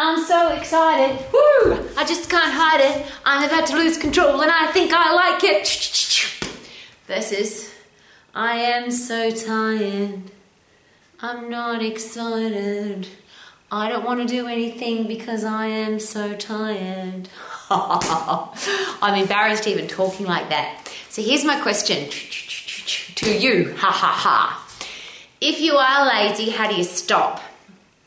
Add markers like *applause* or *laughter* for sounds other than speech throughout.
I'm so excited. Woo! I just can't hide it. I'm about to lose control and I think I like it. Versus, I am so tired. I'm not excited. I don't want to do anything because I am so tired. *laughs* I'm embarrassed even talking like that. So here's my question to you. Ha ha ha. If you are lazy, how do you stop?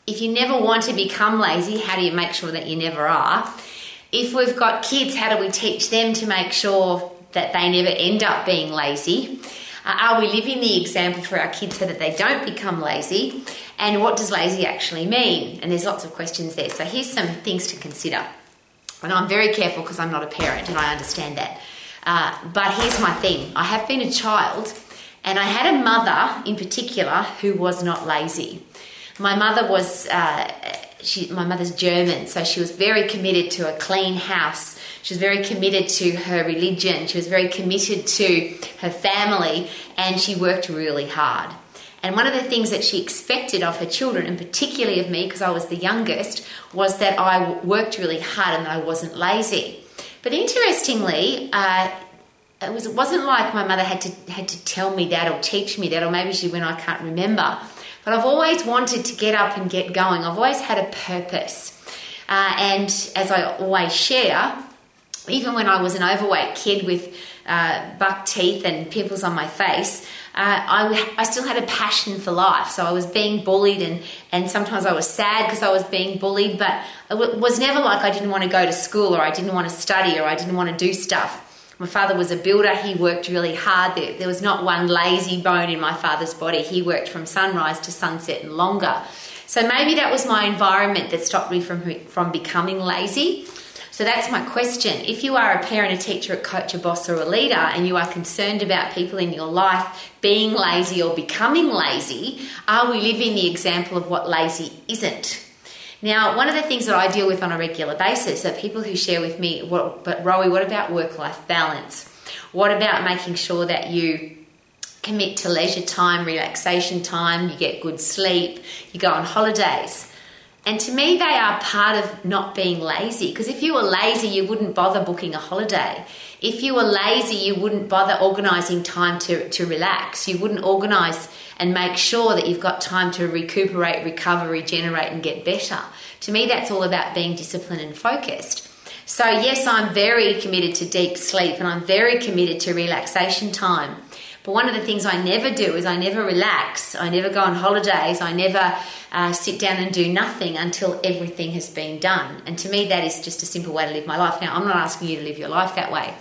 If you never want to become lazy, how do you make sure that you never are? If we've got kids, how do we teach them to make sure that they never end up being lazy? Uh, are we living the example for our kids so that they don't become lazy? And what does lazy actually mean? And there's lots of questions there. So here's some things to consider. And I'm very careful because I'm not a parent and I understand that. Uh, but here's my thing I have been a child and I had a mother in particular who was not lazy. My mother was, uh, she, my mother's German, so she was very committed to a clean house. She was very committed to her religion. She was very committed to her family, and she worked really hard. And one of the things that she expected of her children, and particularly of me, because I was the youngest, was that I worked really hard and I wasn't lazy. But interestingly, uh, it was it wasn't like my mother had to had to tell me that or teach me that, or maybe she when I can't remember. But I've always wanted to get up and get going. I've always had a purpose. Uh, and as I always share, even when I was an overweight kid with uh, buck teeth and pimples on my face, uh, I, I still had a passion for life. So I was being bullied, and, and sometimes I was sad because I was being bullied, but it was never like I didn't want to go to school or I didn't want to study or I didn't want to do stuff. My father was a builder, he worked really hard. There, there was not one lazy bone in my father's body. He worked from sunrise to sunset and longer. So maybe that was my environment that stopped me from, from becoming lazy. So that's my question. If you are a parent, a teacher, a coach, a boss, or a leader, and you are concerned about people in your life being lazy or becoming lazy, are we living the example of what lazy isn't? Now, one of the things that I deal with on a regular basis are people who share with me, what, but Rowie, what about work life balance? What about making sure that you commit to leisure time, relaxation time, you get good sleep, you go on holidays? And to me, they are part of not being lazy. Because if you were lazy, you wouldn't bother booking a holiday. If you were lazy, you wouldn't bother organising time to, to relax. You wouldn't organise and make sure that you've got time to recuperate, recover, regenerate, and get better. To me, that's all about being disciplined and focused. So, yes, I'm very committed to deep sleep and I'm very committed to relaxation time. But one of the things I never do is I never relax, I never go on holidays, I never uh, sit down and do nothing until everything has been done. And to me, that is just a simple way to live my life. Now, I'm not asking you to live your life that way.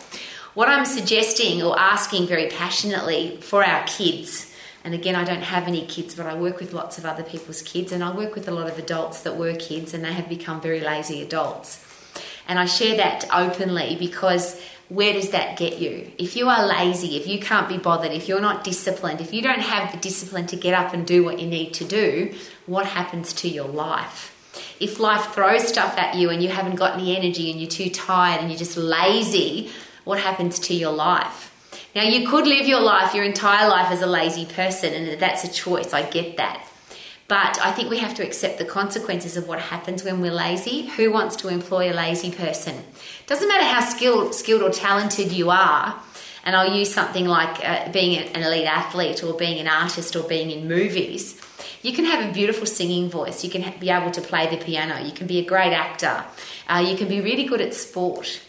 What I'm suggesting or asking very passionately for our kids and again, I don't have any kids, but I work with lots of other people's kids, and I work with a lot of adults that were kids and they have become very lazy adults. And I share that openly because where does that get you? If you are lazy, if you can't be bothered, if you're not disciplined, if you don't have the discipline to get up and do what you need to do, what happens to your life? If life throws stuff at you and you haven't got any energy and you're too tired and you're just lazy, what happens to your life? Now, you could live your life, your entire life, as a lazy person, and that's a choice. I get that. But I think we have to accept the consequences of what happens when we're lazy. Who wants to employ a lazy person? Doesn't matter how skilled, skilled or talented you are. And I'll use something like uh, being an elite athlete or being an artist or being in movies. You can have a beautiful singing voice. You can be able to play the piano. You can be a great actor. Uh, you can be really good at sport.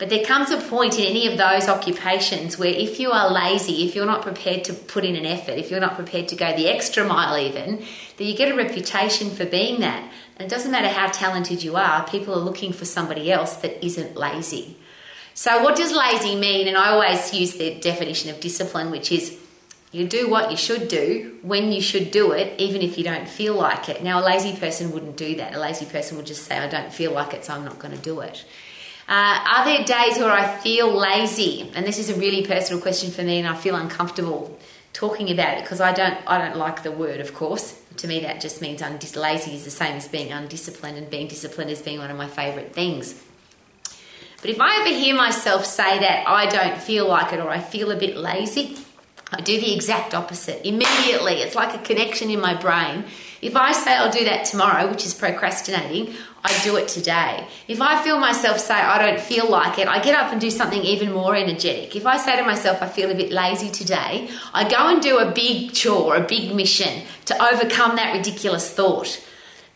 But there comes a point in any of those occupations where if you are lazy, if you're not prepared to put in an effort, if you're not prepared to go the extra mile even, that you get a reputation for being that. And it doesn't matter how talented you are, people are looking for somebody else that isn't lazy. So, what does lazy mean? And I always use the definition of discipline, which is you do what you should do when you should do it, even if you don't feel like it. Now, a lazy person wouldn't do that. A lazy person would just say, I don't feel like it, so I'm not going to do it. Uh, are there days where I feel lazy? And this is a really personal question for me, and I feel uncomfortable talking about it because I don't I don't like the word. Of course, to me that just means undis- lazy is the same as being undisciplined, and being disciplined is being one of my favourite things. But if I ever hear myself say that I don't feel like it or I feel a bit lazy, I do the exact opposite. Immediately, it's like a connection in my brain If I say I'll do that tomorrow, which is procrastinating, I do it today. If I feel myself say I don't feel like it, I get up and do something even more energetic. If I say to myself I feel a bit lazy today, I go and do a big chore, a big mission to overcome that ridiculous thought.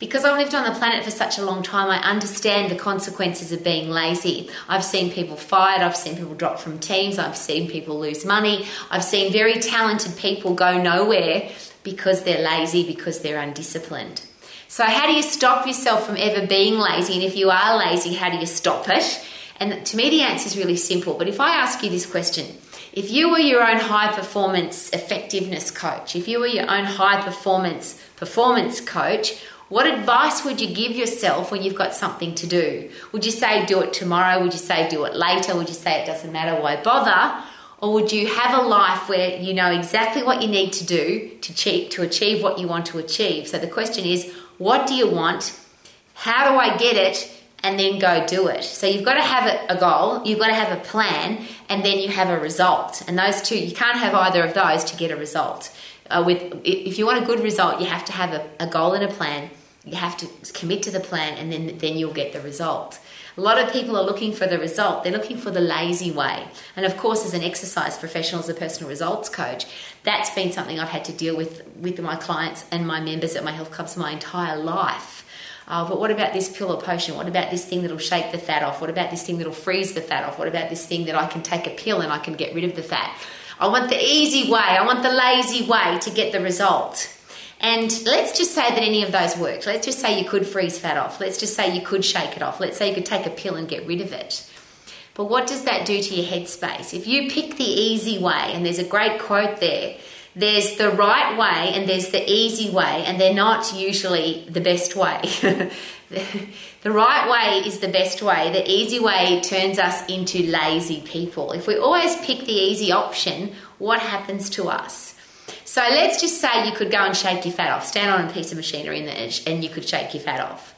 Because I've lived on the planet for such a long time, I understand the consequences of being lazy. I've seen people fired, I've seen people drop from teams, I've seen people lose money, I've seen very talented people go nowhere because they're lazy, because they're undisciplined. So, how do you stop yourself from ever being lazy? And if you are lazy, how do you stop it? And to me, the answer is really simple. But if I ask you this question, if you were your own high performance effectiveness coach, if you were your own high performance performance coach, what advice would you give yourself when you've got something to do? Would you say do it tomorrow? Would you say do it later? Would you say it doesn't matter, why bother? Or would you have a life where you know exactly what you need to do to achieve, to achieve what you want to achieve? So the question is, what do you want? How do I get it? And then go do it. So you've got to have a goal, you've got to have a plan, and then you have a result. And those two, you can't have either of those to get a result. Uh, with if you want a good result, you have to have a, a goal and a plan. You have to commit to the plan, and then then you'll get the result. A lot of people are looking for the result. They're looking for the lazy way. And of course, as an exercise professional, as a personal results coach, that's been something I've had to deal with with my clients and my members at my health clubs my entire life. Uh, but what about this pill or potion? What about this thing that'll shake the fat off? What about this thing that'll freeze the fat off? What about this thing that I can take a pill and I can get rid of the fat? I want the easy way. I want the lazy way to get the result. And let's just say that any of those worked. Let's just say you could freeze fat off. Let's just say you could shake it off. Let's say you could take a pill and get rid of it. But what does that do to your headspace? If you pick the easy way, and there's a great quote there, there's the right way and there's the easy way, and they're not usually the best way. *laughs* the right way is the best way. The easy way turns us into lazy people. If we always pick the easy option, what happens to us? So let's just say you could go and shake your fat off, stand on a piece of machinery and you could shake your fat off.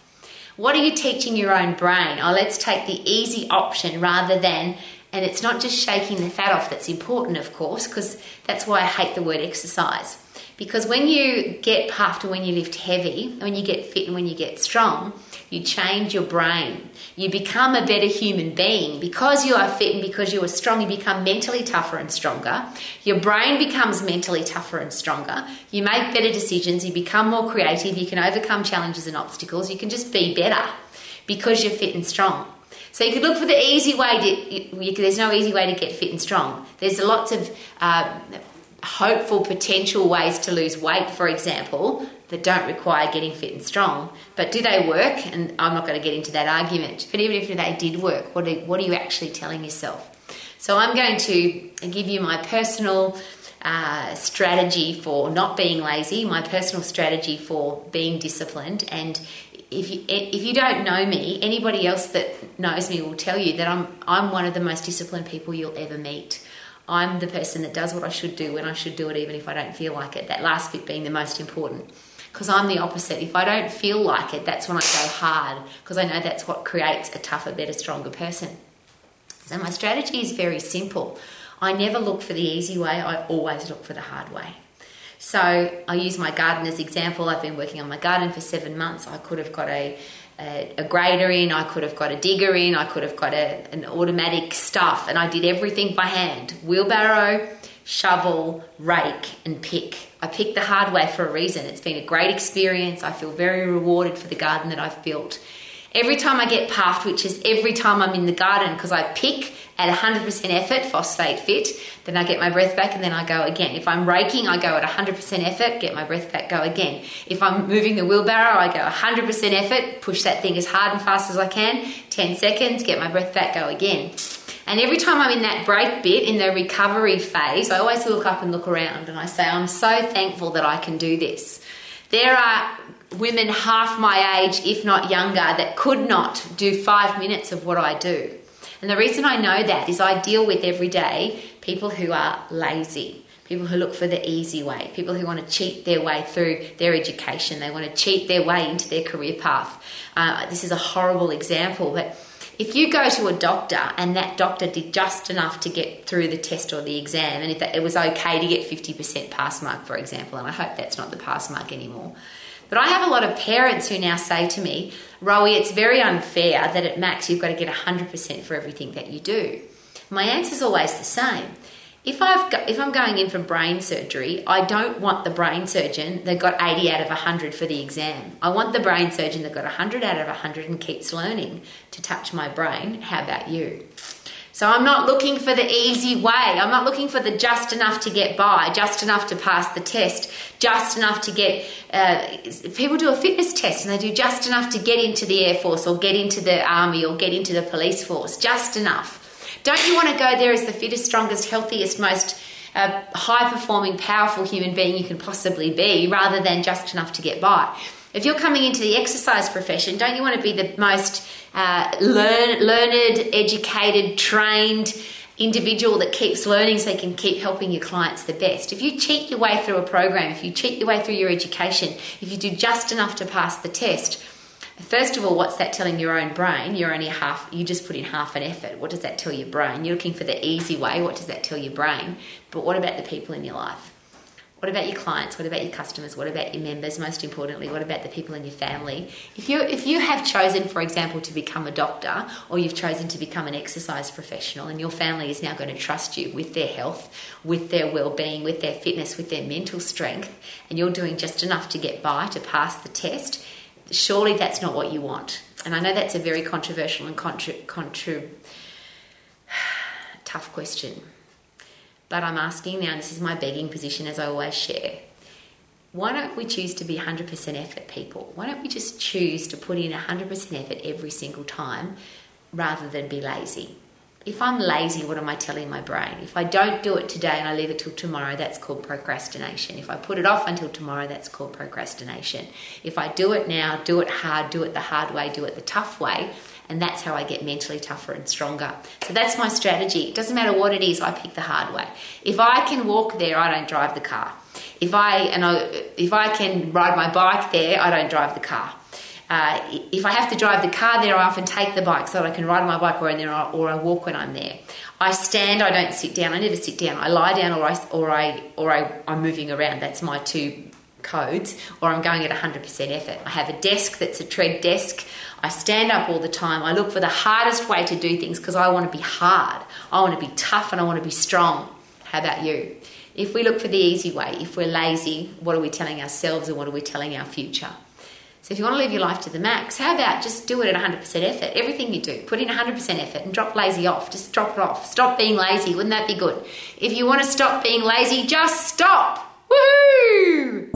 What are you teaching your own brain? Oh, let's take the easy option rather than, and it's not just shaking the fat off that's important, of course, because that's why I hate the word exercise. Because when you get puffed and when you lift heavy, when you get fit and when you get strong, you change your brain. You become a better human being. Because you are fit and because you are strong, you become mentally tougher and stronger. Your brain becomes mentally tougher and stronger. You make better decisions. You become more creative. You can overcome challenges and obstacles. You can just be better because you're fit and strong. So you could look for the easy way to, you, there's no easy way to get fit and strong. There's lots of uh, hopeful potential ways to lose weight, for example, that don't require getting fit and strong. But do they work? And I'm not going to get into that argument. But even if they did work, what are, what are you actually telling yourself? So I'm going to give you my personal uh, strategy for not being lazy, my personal strategy for being disciplined, and if you, eh, if you don't know me, anybody else that knows me will tell you that I'm I'm one of the most disciplined people you'll ever meet. I'm the person that does what I should do when I should do it, even if I don't feel like it. That last bit being the most important. Because I'm the opposite. If I don't feel like it, that's when I go hard, because I know that's what creates a tougher, better, stronger person. So my strategy is very simple. I never look for the easy way, I always look for the hard way. So I use my garden as example. I've been working on my garden for seven months. I could have got a a, a, grader in, I could have got a digger in, I could have got a, an automatic stuff, and I did everything by hand wheelbarrow, shovel, rake, and pick. I picked the hard way for a reason. It's been a great experience. I feel very rewarded for the garden that I've built. Every time I get puffed, which is every time I'm in the garden, because I pick at 100% effort, phosphate fit, then I get my breath back and then I go again. If I'm raking, I go at 100% effort, get my breath back, go again. If I'm moving the wheelbarrow, I go 100% effort, push that thing as hard and fast as I can, 10 seconds, get my breath back, go again. And every time I'm in that break bit, in the recovery phase, I always look up and look around and I say, I'm so thankful that I can do this. There are women half my age, if not younger, that could not do five minutes of what I do. And the reason I know that is I deal with every day people who are lazy, people who look for the easy way, people who want to cheat their way through their education, they want to cheat their way into their career path. Uh, this is a horrible example, but if you go to a doctor and that doctor did just enough to get through the test or the exam, and if it was okay to get 50% pass mark, for example, and I hope that's not the pass mark anymore, But I have a lot of parents who now say to me, Rowie, it's very unfair that at max you've got to get 100% for everything that you do. My answer is always the same. If, I've got, if I'm going in for brain surgery, I don't want the brain surgeon that got 80 out of 100 for the exam. I want the brain surgeon that got 100 out of 100 and keeps learning to touch my brain. How about you? So I'm not looking for the easy way. I'm not looking for the just enough to get by, just enough to pass the test, just enough to get. Uh, people do a fitness test and they do just enough to get into the Air Force or get into the Army or get into the police force. Just enough. Don't you want to go there as the fittest, strongest, healthiest, most uh, high performing, powerful human being you can possibly be rather than just enough to get by? If you're coming into the exercise profession, don't you want to be the most uh, learn, learned, educated, trained individual that keeps learning so you can keep helping your clients the best? If you cheat your way through a program, if you cheat your way through your education, if you do just enough to pass the test, First of all, what's that telling your own brain? You're only half, you just put in half an effort. What does that tell your brain? You're looking for the easy way. What does that tell your brain? But what about the people in your life? What about your clients? What about your customers? What about your members? Most importantly, what about the people in your family? If you if you have chosen, for example, to become a doctor, or you've chosen to become an exercise professional, and your family is now going to trust you with their health, with their well-being, with their fitness, with their mental strength, and you're doing just enough to get by to pass the test, surely that's not what you want. And I know that's a very controversial and contra, contra *sighs* tough question. But I'm asking now, and this is my begging position as I always share. Why don't we choose to be 100% effort people? Why don't we just choose to put in 100% effort every single time rather than be lazy? If I'm lazy, what am I telling my brain? If I don't do it today and I leave it till tomorrow, that's called procrastination. If I put it off until tomorrow, that's called procrastination. If I do it now, do it hard, do it the hard way, do it the tough way, and that's how I get mentally tougher and stronger. So that's my strategy. It doesn't matter what it is, I pick the hard way. If I can walk there, I don't drive the car. If I and I, if I can ride my bike there, I don't drive the car. Uh, if I have to drive the car there, I often take the bike so that I can ride my bike when there or I walk when I'm there. I stand, I don't sit down. I never sit down. I lie down or I or I or I, I'm moving around. That's my two codes. Or I'm going at 100% effort. I have a desk that's a tread desk. I stand up all the time. I look for the hardest way to do things because I want to be hard. I want to be tough and I want to be strong. How about you? If we look for the easy way, if we're lazy, what are we telling ourselves and what are we telling our future? So if you want to live your life to the max, how about just do it at 100% effort? Everything you do, put in 100% effort and drop lazy off. Just drop it off. Stop being lazy. Wouldn't that be good? If you want to stop being lazy, just stop. Woohoo!